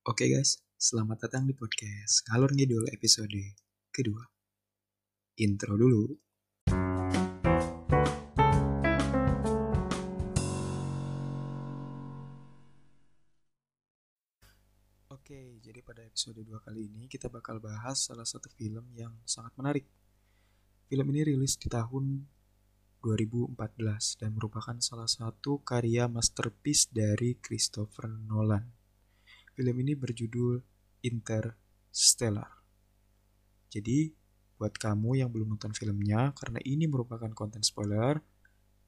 Oke guys, selamat datang di podcast Ngalor Ngidul episode kedua. Intro dulu. Oke, jadi pada episode 2 kali ini kita bakal bahas salah satu film yang sangat menarik. Film ini rilis di tahun 2014 dan merupakan salah satu karya masterpiece dari Christopher Nolan. Film ini berjudul Interstellar. Jadi, buat kamu yang belum nonton filmnya, karena ini merupakan konten spoiler,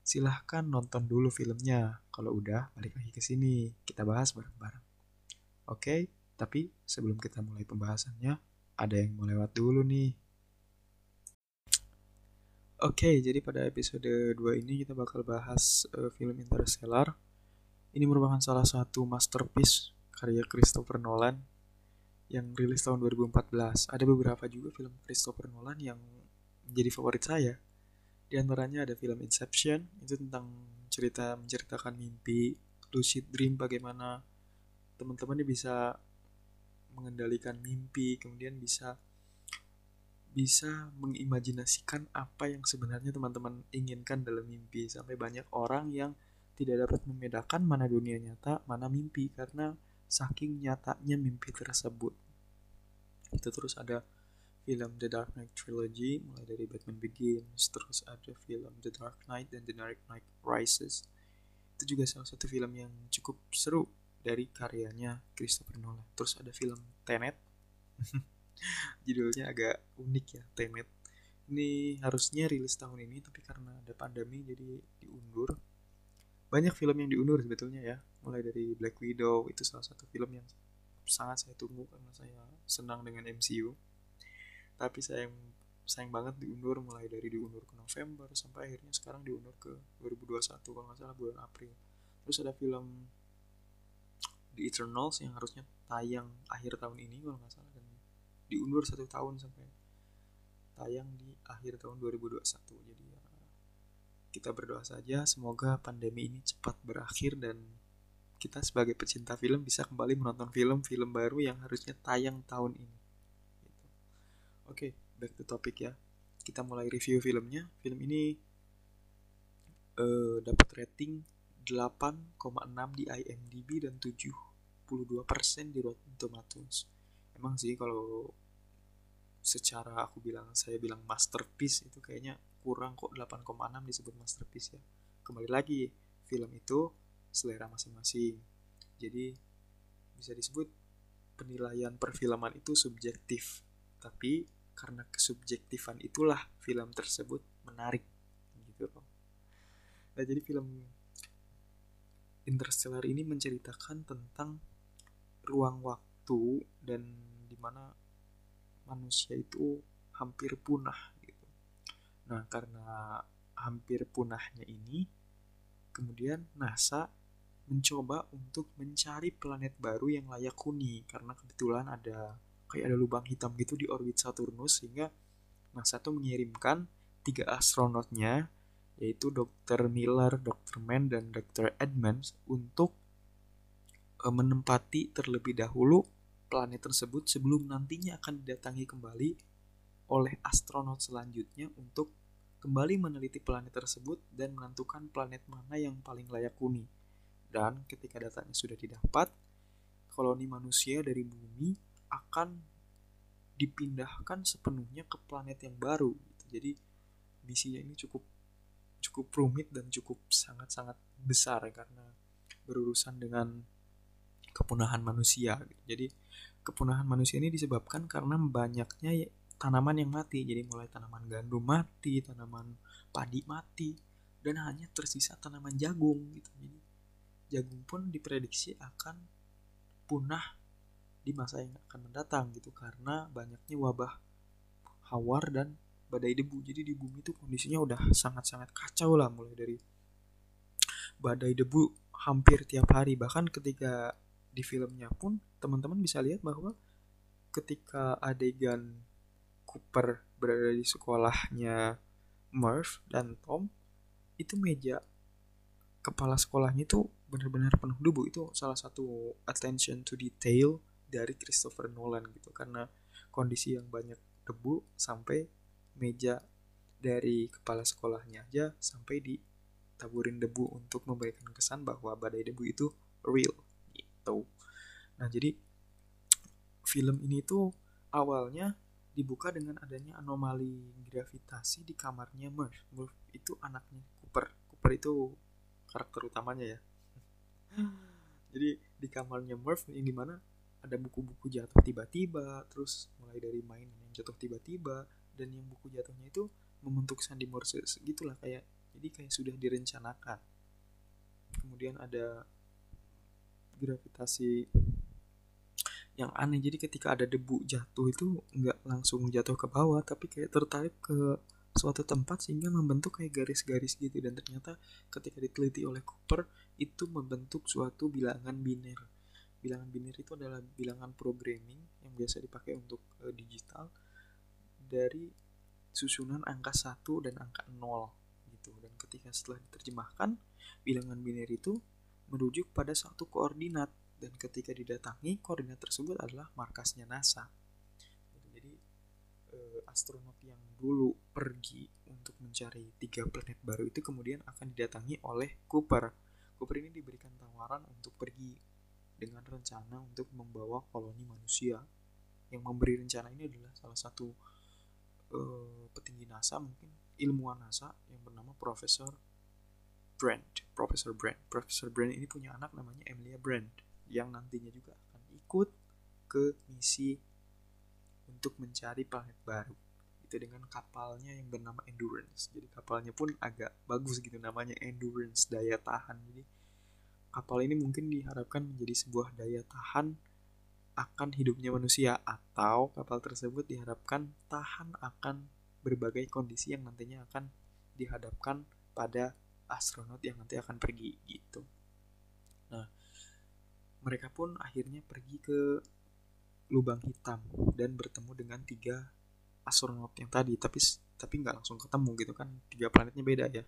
silahkan nonton dulu filmnya. Kalau udah, balik lagi ke sini. Kita bahas bareng-bareng. Oke, tapi sebelum kita mulai pembahasannya, ada yang mau lewat dulu nih. Oke, jadi pada episode 2 ini kita bakal bahas uh, film Interstellar. Ini merupakan salah satu masterpiece karya Christopher Nolan yang rilis tahun 2014. Ada beberapa juga film Christopher Nolan yang menjadi favorit saya. Di antaranya ada film Inception, itu tentang cerita menceritakan mimpi, lucid dream bagaimana teman-teman bisa mengendalikan mimpi, kemudian bisa bisa mengimajinasikan apa yang sebenarnya teman-teman inginkan dalam mimpi sampai banyak orang yang tidak dapat membedakan mana dunia nyata, mana mimpi karena saking nyatanya mimpi tersebut. Itu terus ada film The Dark Knight Trilogy mulai dari Batman Begins, terus ada film The Dark Knight dan The Dark Knight Rises. Itu juga salah satu film yang cukup seru dari karyanya Christopher Nolan. Terus ada film Tenet. Judulnya agak unik ya, Tenet. Ini harusnya rilis tahun ini tapi karena ada pandemi jadi diundur. Banyak film yang diundur sebetulnya ya. Mulai dari Black Widow itu salah satu film yang sangat saya tunggu karena saya senang dengan MCU. Tapi sayang sayang banget diundur mulai dari diundur ke November sampai akhirnya sekarang diundur ke 2021 kalau nggak salah bulan April. Terus ada film The Eternals yang harusnya tayang akhir tahun ini kalau nggak salah dan diundur satu tahun sampai tayang di akhir tahun 2021 jadi ya kita berdoa saja semoga pandemi ini cepat berakhir dan kita sebagai pecinta film bisa kembali menonton film-film baru yang harusnya tayang tahun ini oke back to topic ya kita mulai review filmnya film ini uh, dapat rating 8,6 di IMDb dan 72% di Rotten Tomatoes. Emang sih kalau secara aku bilang saya bilang masterpiece itu kayaknya kurang kok 8,6 disebut masterpiece ya. Kembali lagi film itu selera masing-masing. Jadi bisa disebut penilaian perfilman itu subjektif. Tapi karena kesubjektifan itulah film tersebut menarik gitu loh. Nah, jadi film Interstellar ini menceritakan tentang ruang waktu dan di mana manusia itu hampir punah gitu. Nah karena hampir punahnya ini, kemudian NASA mencoba untuk mencari planet baru yang layak huni karena kebetulan ada kayak ada lubang hitam gitu di orbit Saturnus sehingga NASA tuh mengirimkan tiga astronotnya yaitu Dr. Miller, Dr. Mann, dan Dr. Edmonds untuk uh, menempati terlebih dahulu planet tersebut sebelum nantinya akan didatangi kembali oleh astronot selanjutnya untuk kembali meneliti planet tersebut dan menentukan planet mana yang paling layak huni. Dan ketika datanya sudah didapat, koloni manusia dari bumi akan dipindahkan sepenuhnya ke planet yang baru. Jadi misinya ini cukup cukup rumit dan cukup sangat-sangat besar karena berurusan dengan kepunahan manusia. Jadi kepunahan manusia ini disebabkan karena banyaknya tanaman yang mati. Jadi mulai tanaman gandum mati, tanaman padi mati, dan hanya tersisa tanaman jagung gitu. Jadi jagung pun diprediksi akan punah di masa yang akan mendatang gitu karena banyaknya wabah hawar dan badai debu. Jadi di bumi itu kondisinya udah sangat-sangat kacau lah mulai dari badai debu hampir tiap hari. Bahkan ketika di filmnya pun teman-teman bisa lihat bahwa ketika adegan Cooper berada di sekolahnya Murph dan Tom itu meja kepala sekolahnya itu benar-benar penuh debu itu salah satu attention to detail dari Christopher Nolan gitu karena kondisi yang banyak debu sampai meja dari kepala sekolahnya aja sampai ditaburin debu untuk memberikan kesan bahwa badai debu itu real gitu. Nah, jadi film ini tuh awalnya dibuka dengan adanya anomali gravitasi di kamarnya Murph. Murph itu anaknya Cooper. Cooper itu karakter utamanya ya. Jadi di kamarnya Murph yang di mana ada buku-buku jatuh tiba-tiba, terus mulai dari mainan yang jatuh tiba-tiba, dan yang buku jatuhnya itu membentuk sandi Morse gitulah kayak jadi kayak sudah direncanakan. Kemudian ada gravitasi yang aneh jadi ketika ada debu jatuh itu nggak langsung jatuh ke bawah tapi kayak tertarik ke suatu tempat sehingga membentuk kayak garis-garis gitu dan ternyata ketika diteliti oleh Cooper itu membentuk suatu bilangan biner. Bilangan biner itu adalah bilangan programming yang biasa dipakai untuk uh, digital dari susunan angka 1 dan angka 0 gitu. Dan ketika setelah diterjemahkan bilangan biner itu merujuk pada satu koordinat. Dan ketika didatangi koordinat tersebut adalah markasnya NASA. Jadi eh, astronot yang dulu pergi untuk mencari tiga planet baru itu kemudian akan didatangi oleh Cooper Cooper ini diberikan tawaran untuk pergi dengan rencana untuk membawa koloni manusia. Yang memberi rencana ini adalah salah satu uh, petinggi NASA mungkin ilmuwan NASA yang bernama Profesor Brand Profesor Brand Profesor Brand ini punya anak namanya Emilia Brand yang nantinya juga akan ikut ke misi untuk mencari planet baru itu dengan kapalnya yang bernama Endurance jadi kapalnya pun agak bagus gitu namanya Endurance daya tahan jadi kapal ini mungkin diharapkan menjadi sebuah daya tahan akan hidupnya manusia atau kapal tersebut diharapkan tahan akan berbagai kondisi yang nantinya akan dihadapkan pada astronot yang nanti akan pergi gitu. Nah, mereka pun akhirnya pergi ke lubang hitam dan bertemu dengan tiga astronot yang tadi tapi tapi nggak langsung ketemu gitu kan tiga planetnya beda ya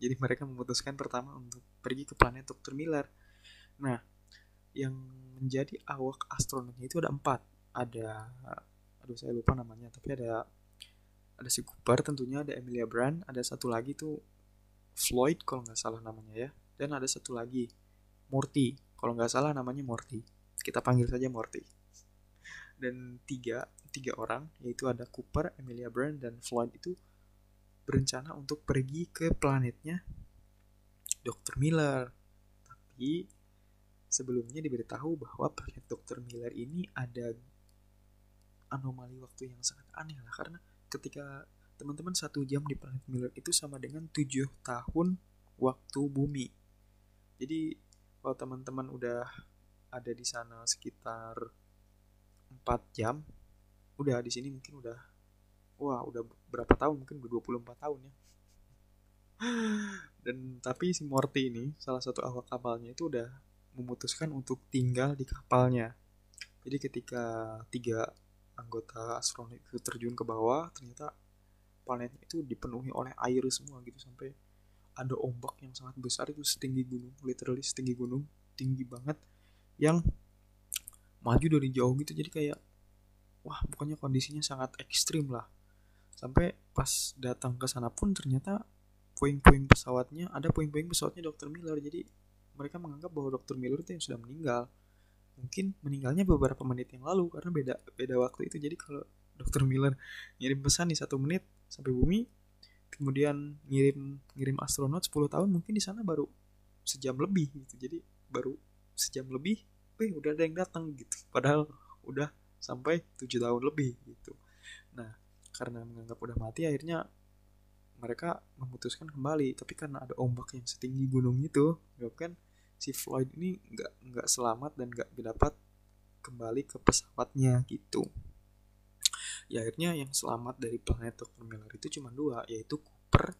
jadi mereka memutuskan pertama untuk pergi ke planet Dr. Miller nah yang menjadi awak astronotnya itu ada empat ada aduh saya lupa namanya tapi ada ada si Cooper tentunya ada Emilia Brand ada satu lagi tuh Floyd kalau nggak salah namanya ya dan ada satu lagi Morty kalau nggak salah namanya Morty. Kita panggil saja Morty. Dan tiga, tiga orang, yaitu ada Cooper, Emilia Brand, dan Floyd itu berencana untuk pergi ke planetnya Dr. Miller. Tapi sebelumnya diberitahu bahwa planet Dr. Miller ini ada anomali waktu yang sangat aneh lah karena ketika teman-teman satu jam di planet Miller itu sama dengan tujuh tahun waktu bumi. Jadi kalau teman-teman udah ada di sana sekitar 4 jam. Udah di sini mungkin udah wah udah berapa tahun? Mungkin udah 24 tahun ya. Dan tapi si Morty ini salah satu awak kapalnya itu udah memutuskan untuk tinggal di kapalnya. Jadi ketika tiga anggota astronot itu terjun ke bawah ternyata planet itu dipenuhi oleh air semua gitu sampai ada ombak yang sangat besar itu setinggi gunung literally setinggi gunung tinggi banget yang maju dari jauh gitu jadi kayak wah pokoknya kondisinya sangat ekstrim lah sampai pas datang ke sana pun ternyata puing-puing pesawatnya ada puing-puing pesawatnya Dr. Miller jadi mereka menganggap bahwa Dr. Miller itu yang sudah meninggal mungkin meninggalnya beberapa menit yang lalu karena beda beda waktu itu jadi kalau Dr. Miller ngirim pesan di satu menit sampai bumi kemudian ngirim ngirim astronot 10 tahun mungkin di sana baru sejam lebih gitu jadi baru sejam lebih eh udah ada yang datang gitu. Padahal udah sampai tujuh tahun lebih gitu. Nah karena menganggap udah mati akhirnya mereka memutuskan kembali. Tapi karena ada ombak yang setinggi gunung itu kan si Floyd ini nggak nggak selamat dan nggak dapat kembali ke pesawatnya gitu. Ya akhirnya yang selamat dari planet Dr. Itu cuma dua yaitu Cooper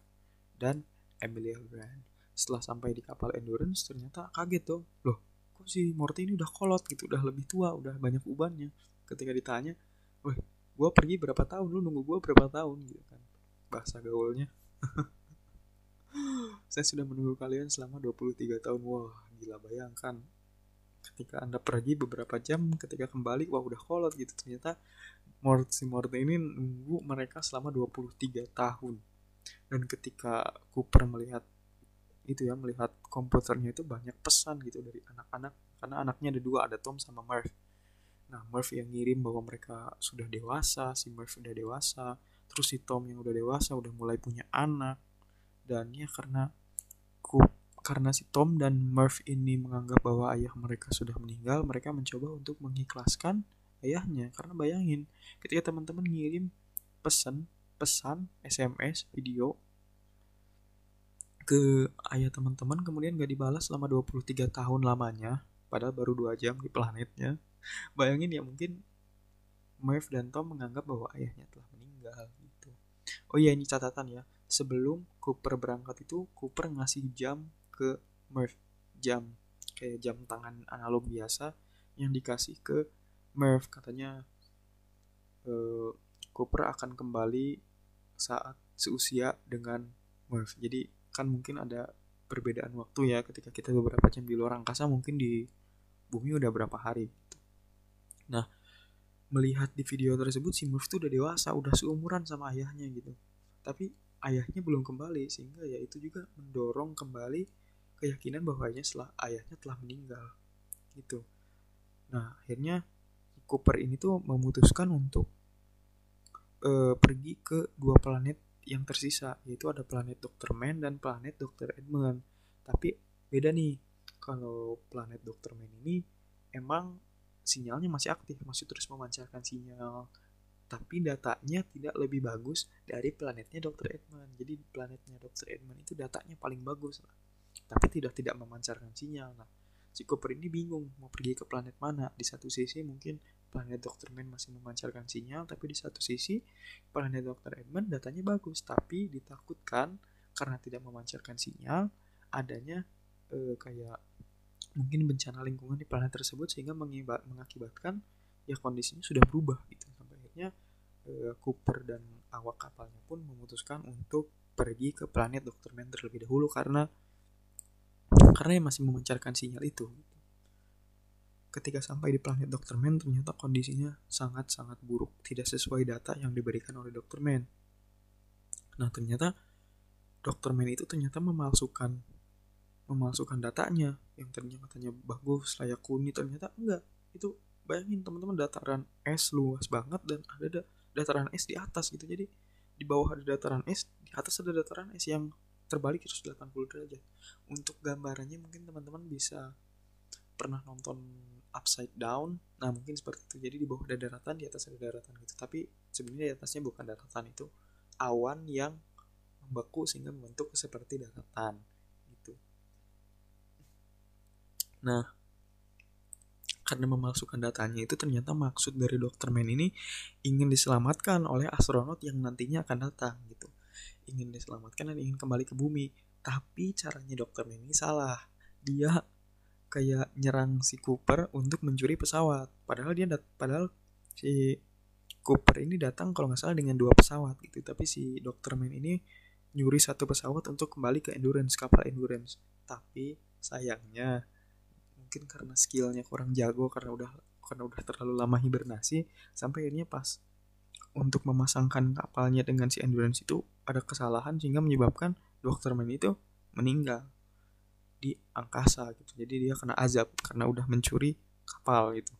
dan Emilia Grant setelah sampai di kapal Endurance ternyata kaget tuh loh kok si Morty ini udah kolot gitu udah lebih tua udah banyak ubannya. Ketika ditanya wah gue pergi berapa tahun? Lu nunggu gue berapa tahun? Gitu kan. Bahasa gaulnya. Saya sudah menunggu kalian selama 23 tahun. Wah gila bayangkan. Ketika anda pergi beberapa jam ketika kembali wah udah kolot gitu. Ternyata Mort si Morty ini nunggu mereka selama 23 tahun. Dan ketika Cooper melihat itu ya melihat komputernya itu banyak pesan gitu dari anak-anak. Karena anaknya ada dua ada Tom sama Murph nah Murph yang ngirim bahwa mereka sudah dewasa si Murph sudah dewasa terus si Tom yang udah dewasa udah mulai punya anak. Dan ya karena karena si Tom dan Murph ini menganggap bahwa ayah mereka sudah meninggal mereka mencoba untuk mengikhlaskan ayahnya. Karena bayangin ketika teman-teman ngirim pesan pesan SMS video ke ayah teman-teman kemudian gak dibalas selama 23 tahun lamanya padahal baru dua jam di planetnya. Bayangin ya mungkin Merv dan Tom menganggap bahwa ayahnya telah meninggal gitu. Oh iya ini catatan ya. Sebelum Cooper berangkat itu Cooper ngasih jam ke Merv. Jam kayak jam tangan analog biasa yang dikasih ke Merv. Katanya uh, Cooper akan kembali saat seusia dengan Merv. Jadi kan mungkin ada perbedaan waktu ya ketika kita beberapa jam di luar angkasa mungkin di bumi udah berapa hari. Gitu. Nah melihat di video tersebut si Merv tuh udah dewasa, udah seumuran sama ayahnya gitu. Tapi ayahnya belum kembali sehingga ya itu juga mendorong kembali keyakinan bahwa ayahnya setelah ayahnya telah meninggal gitu. Nah akhirnya Cooper ini tuh memutuskan untuk uh, pergi ke dua planet yang tersisa yaitu ada planet Dr. Man dan planet Dr. Edmund tapi beda nih kalau planet Dr. Man ini emang sinyalnya masih aktif masih terus memancarkan sinyal tapi datanya tidak lebih bagus dari planetnya Dr. Edmund jadi planetnya Dr. Edmund itu datanya paling bagus tapi tidak tidak memancarkan sinyal nah si Cooper ini bingung mau pergi ke planet mana di satu sisi mungkin planet Dr. Man masih memancarkan sinyal, tapi di satu sisi planet Dr. Edmund datanya bagus, tapi ditakutkan karena tidak memancarkan sinyal adanya eh, kayak mungkin bencana lingkungan di planet tersebut sehingga mengakibatkan ya kondisinya sudah berubah gitu sampai akhirnya eh, Cooper dan awak kapalnya pun memutuskan untuk pergi ke planet Dr. Man terlebih dahulu karena karena masih memancarkan sinyal itu Ketika sampai di planet Dr. Man, ternyata kondisinya sangat-sangat buruk, tidak sesuai data yang diberikan oleh Dr. Man. Nah, ternyata Dr. Man itu ternyata memalsukan memalsukan datanya yang ternyata katanya bagus, layak huni, ternyata enggak. Itu bayangin teman-teman dataran es luas banget dan ada dataran es di atas gitu. Jadi di bawah ada dataran es, di atas ada dataran es yang terbalik 180 derajat. Untuk gambarannya mungkin teman-teman bisa pernah nonton upside down. Nah mungkin seperti itu. Jadi di bawah ada daratan di atas ada daratan gitu. Tapi sebenarnya di atasnya bukan daratan itu awan yang membeku sehingga membentuk seperti daratan gitu. Nah karena memasukkan datanya itu ternyata maksud dari dokter Men ini ingin diselamatkan oleh astronot yang nantinya akan datang gitu. Ingin diselamatkan dan ingin kembali ke bumi. Tapi caranya dokter Men ini salah. Dia kayak nyerang si Cooper untuk mencuri pesawat. Padahal dia dat padahal si Cooper ini datang kalau nggak salah dengan dua pesawat gitu. Tapi si Dr. Man ini nyuri satu pesawat untuk kembali ke Endurance, kapal Endurance. Tapi sayangnya mungkin karena skillnya kurang jago karena udah karena udah terlalu lama hibernasi sampai akhirnya pas untuk memasangkan kapalnya dengan si Endurance itu ada kesalahan sehingga menyebabkan Dr. Man itu meninggal di angkasa gitu. Jadi dia kena azab karena udah mencuri kapal gitu.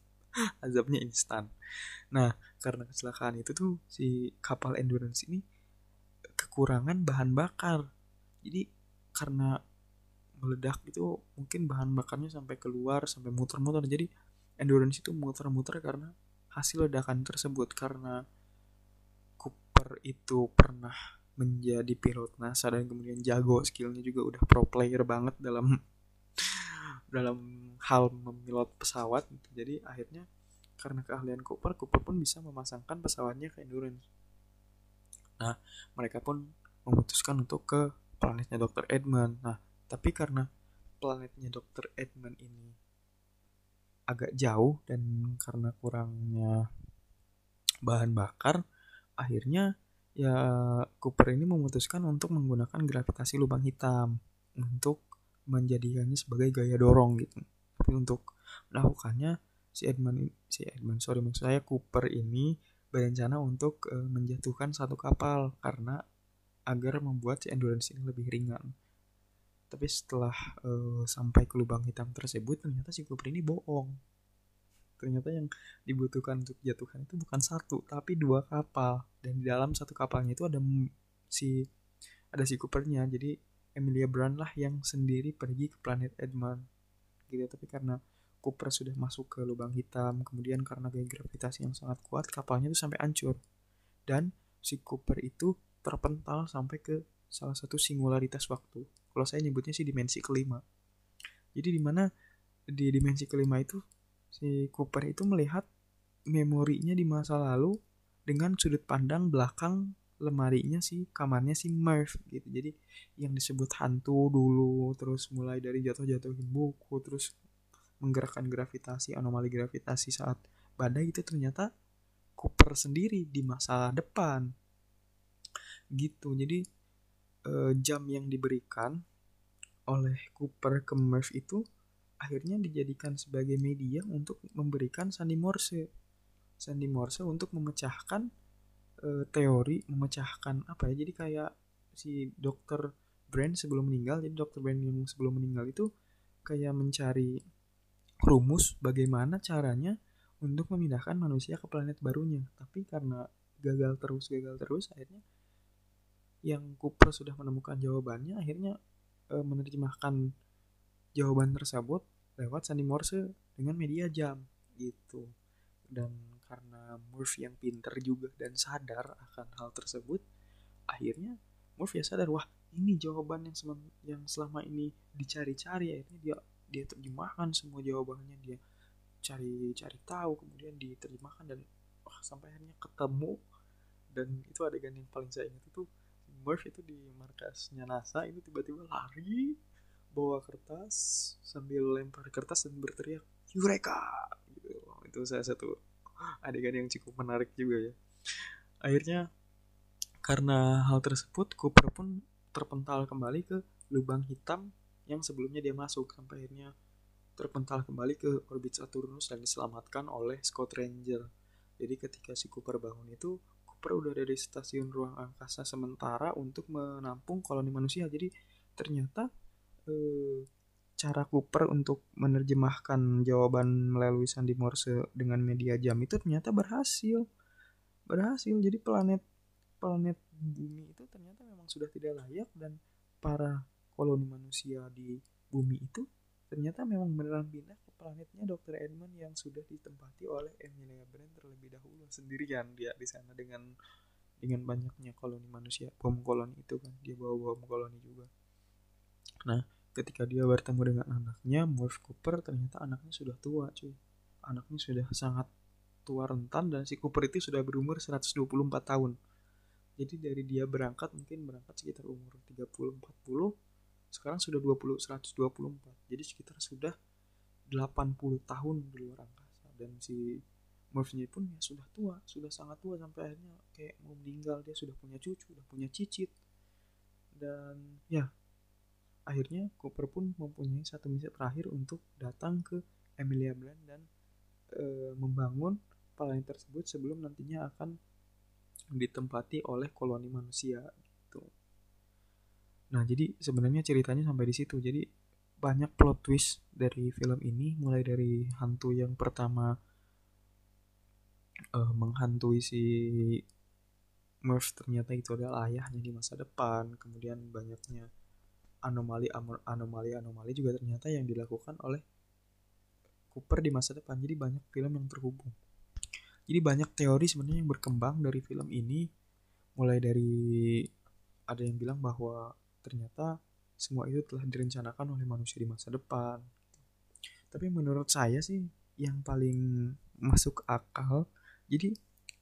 Azabnya instan. Nah karena kecelakaan itu tuh si kapal endurance ini kekurangan bahan bakar. Jadi karena meledak itu mungkin bahan bakarnya sampai keluar sampai muter-muter. Jadi endurance itu muter-muter karena hasil ledakan tersebut. Karena Cooper itu pernah menjadi pilot NASA dan kemudian jago skillnya juga udah pro player banget dalam dalam hal memilot pesawat gitu. jadi akhirnya karena keahlian Cooper Cooper pun bisa memasangkan pesawatnya ke endurance nah mereka pun memutuskan untuk ke planetnya Dr. Edmund nah tapi karena planetnya Dr. Edmund ini agak jauh dan karena kurangnya bahan bakar akhirnya ya Cooper ini memutuskan untuk menggunakan gravitasi lubang hitam untuk menjadikannya sebagai gaya dorong gitu. tapi untuk melakukannya si Edmund si Edmund sorry maksud saya Cooper ini berencana untuk uh, menjatuhkan satu kapal karena agar membuat si endurance ini lebih ringan tapi setelah uh, sampai ke lubang hitam tersebut ternyata si Cooper ini bohong ternyata yang dibutuhkan untuk jatuhkan itu bukan satu tapi dua kapal. Dan di dalam satu kapalnya itu ada si ada si Coopernya. Jadi Emilia Brown lah yang sendiri pergi ke planet Edmund gitu tapi karena Cooper sudah masuk ke lubang hitam kemudian karena gaya gravitasi yang sangat kuat kapalnya itu sampai hancur. Dan si Cooper itu terpental sampai ke salah satu singularitas waktu. Kalau saya nyebutnya sih dimensi kelima. Jadi di mana di dimensi kelima itu si Cooper itu melihat memorinya di masa lalu dengan sudut pandang belakang lemarinya si kamarnya si Murph gitu. Jadi yang disebut hantu dulu terus mulai dari jatuh-jatuhin buku terus menggerakkan gravitasi anomali gravitasi saat badai itu ternyata Cooper sendiri di masa depan. Gitu. Jadi eh, jam yang diberikan oleh Cooper ke Murph itu akhirnya dijadikan sebagai media untuk memberikan sandi Morse. Sandi Morse untuk memecahkan uh, teori memecahkan apa ya jadi kayak si dokter Brand sebelum meninggal jadi dokter Brand yang sebelum meninggal itu kayak mencari rumus bagaimana caranya untuk memindahkan manusia ke planet barunya. Tapi karena gagal terus gagal terus akhirnya yang Cooper sudah menemukan jawabannya akhirnya e, menerjemahkan jawaban tersebut lewat sandi Morse dengan media jam gitu. Dan karena Murphy yang pinter juga dan sadar akan hal tersebut akhirnya Murphy ya sadar wah ini jawaban yang selama, yang selama ini dicari-cari. Akhirnya dia dia terjemahkan semua jawabannya dia cari-cari tahu kemudian diterjemahkan dan wah sampai akhirnya ketemu. Dan itu adegan yang paling saya ingat itu Murphy itu di markasnya NASA itu tiba-tiba lari bawa kertas sambil lempar kertas dan berteriak Eureka gitu. itu salah satu adegan yang cukup menarik juga ya akhirnya karena hal tersebut Cooper pun terpental kembali ke lubang hitam yang sebelumnya dia masuk sampai akhirnya terpental kembali ke orbit Saturnus dan diselamatkan oleh Scott Ranger. Jadi ketika si Cooper bangun itu, Cooper udah ada di stasiun ruang angkasa sementara untuk menampung koloni manusia. Jadi ternyata eh, cara Cooper untuk menerjemahkan jawaban melalui sandi Morse dengan media jam itu ternyata berhasil. Berhasil. Jadi planet planet bumi itu ternyata memang sudah tidak layak dan para koloni manusia di bumi itu ternyata memang beneran pindah ke planetnya Dr. Edmund yang sudah ditempati oleh Emilia Brand terlebih dahulu sendirian dia di sana dengan dengan banyaknya koloni manusia bom koloni itu kan dia bawa bom koloni juga nah ketika dia bertemu dengan anaknya Morph Cooper ternyata anaknya sudah tua cuy. Anaknya sudah sangat tua rentan dan si Cooper itu sudah berumur 124 tahun. Jadi dari dia berangkat mungkin berangkat sekitar umur 30-40 sekarang sudah 20 124 jadi sekitar sudah 80 tahun di luar angkasa. Dan si Murphy pun ya sudah tua sudah sangat tua sampai akhirnya kayak mau meninggal. Dia sudah punya cucu sudah punya cicit. Dan ya akhirnya Cooper pun mempunyai satu misi terakhir untuk datang ke Emilia Blunt dan e, membangun planet tersebut sebelum nantinya akan ditempati oleh koloni manusia gitu. Nah, jadi sebenarnya ceritanya sampai di situ. Jadi banyak plot twist dari film ini mulai dari hantu yang pertama uh, menghantui si Murph ternyata itu adalah ayahnya di masa depan kemudian banyaknya anomali anomali anomali juga ternyata yang dilakukan oleh Cooper di masa depan. Jadi banyak film yang terhubung. Jadi banyak teori sebenarnya yang berkembang dari film ini. Mulai dari ada yang bilang bahwa ternyata semua itu telah direncanakan oleh manusia di masa depan. Tapi menurut saya sih yang paling masuk akal jadi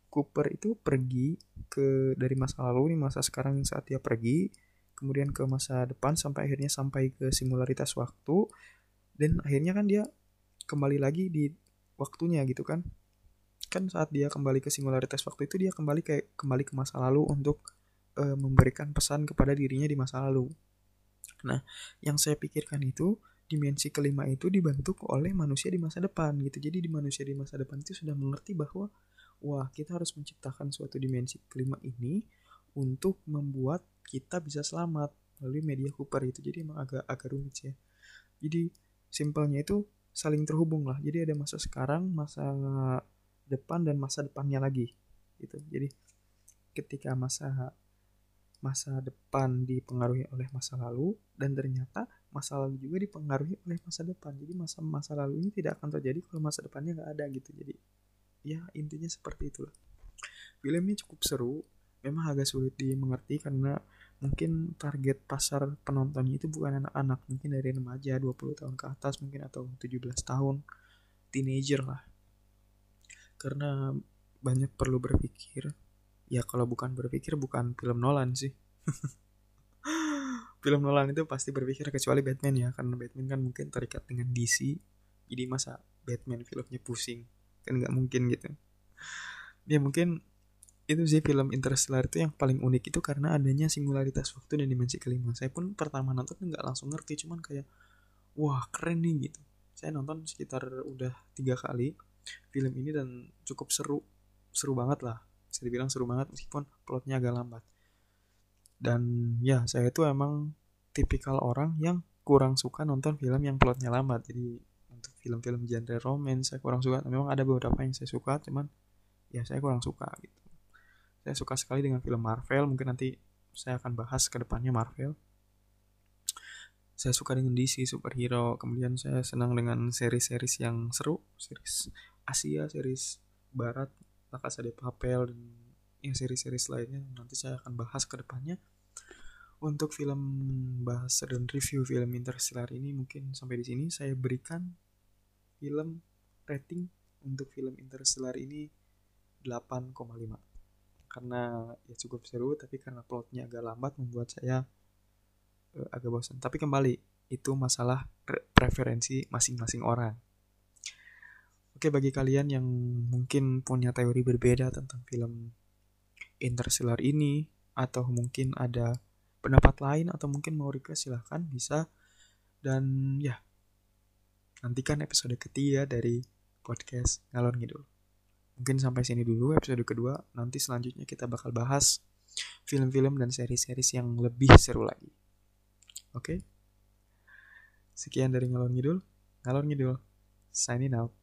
Cooper itu pergi ke dari masa lalu nih masa sekarang saat dia pergi kemudian ke masa depan sampai akhirnya sampai ke singularitas waktu. Dan akhirnya kan dia kembali lagi di waktunya gitu kan. Kan saat dia kembali ke singularitas waktu itu dia kembali kayak kembali ke masa lalu untuk e, memberikan pesan kepada dirinya di masa lalu. Nah yang saya pikirkan itu dimensi kelima itu dibentuk oleh manusia di masa depan gitu. Jadi di manusia di masa depan itu sudah mengerti bahwa wah kita harus menciptakan suatu dimensi kelima ini untuk membuat kita bisa selamat melalui media Cooper itu. Jadi emang agak agak rumit ya. Jadi simpelnya itu saling terhubung lah. Jadi ada masa sekarang, masa depan dan masa depannya lagi gitu. Jadi ketika masa masa depan dipengaruhi oleh masa lalu dan ternyata masa lalu juga dipengaruhi oleh masa depan jadi masa masa lalu ini tidak akan terjadi kalau masa depannya nggak ada gitu jadi ya intinya seperti itulah film ini cukup seru memang agak sulit dimengerti karena mungkin target pasar penontonnya itu bukan anak-anak mungkin dari remaja 20 tahun ke atas mungkin atau 17 tahun teenager lah. Karena banyak perlu berpikir. Ya kalau bukan berpikir bukan film Nolan sih. Film Nolan itu pasti berpikir kecuali Batman ya karena Batman kan mungkin terikat dengan DC jadi masa Batman filmnya pusing kan nggak mungkin gitu. Ya mungkin itu sih film Interstellar itu yang paling unik itu karena adanya singularitas waktu dan dimensi kelima. Saya pun pertama nonton nggak langsung ngerti cuman kayak wah keren nih gitu. Saya nonton sekitar udah tiga kali film ini dan cukup seru seru banget lah. Bisa dibilang seru banget meskipun plotnya agak lambat. Dan ya saya itu emang tipikal orang yang kurang suka nonton film yang plotnya lambat. Jadi untuk film-film genre romance saya kurang suka. Memang ada beberapa yang saya suka cuman ya saya kurang suka gitu saya suka sekali dengan film Marvel. Mungkin nanti saya akan bahas ke depannya Marvel. Saya suka dengan DC superhero. Kemudian saya senang dengan seri-series yang seru. Series Asia series Barat La Casa de Papel dan yang seri-seri lainnya. Nanti saya akan bahas ke depannya. Untuk film bahas dan review film Interstellar ini mungkin sampai di sini saya berikan film rating untuk film Interstellar ini 8,5 karena ya cukup seru tapi karena plotnya agak lambat membuat saya uh, agak bosan tapi kembali itu masalah preferensi masing-masing orang Oke, bagi kalian yang mungkin punya teori berbeda tentang film Interstellar ini, atau mungkin ada pendapat lain, atau mungkin mau request silahkan bisa. Dan ya, nantikan episode ketiga dari podcast Ngalor Ngidul. Mungkin sampai sini dulu episode kedua, nanti selanjutnya kita bakal bahas film-film dan seri-series yang lebih seru lagi. Oke? Sekian dari Ngalor Ngidul. Ngalor Ngidul. Signing out.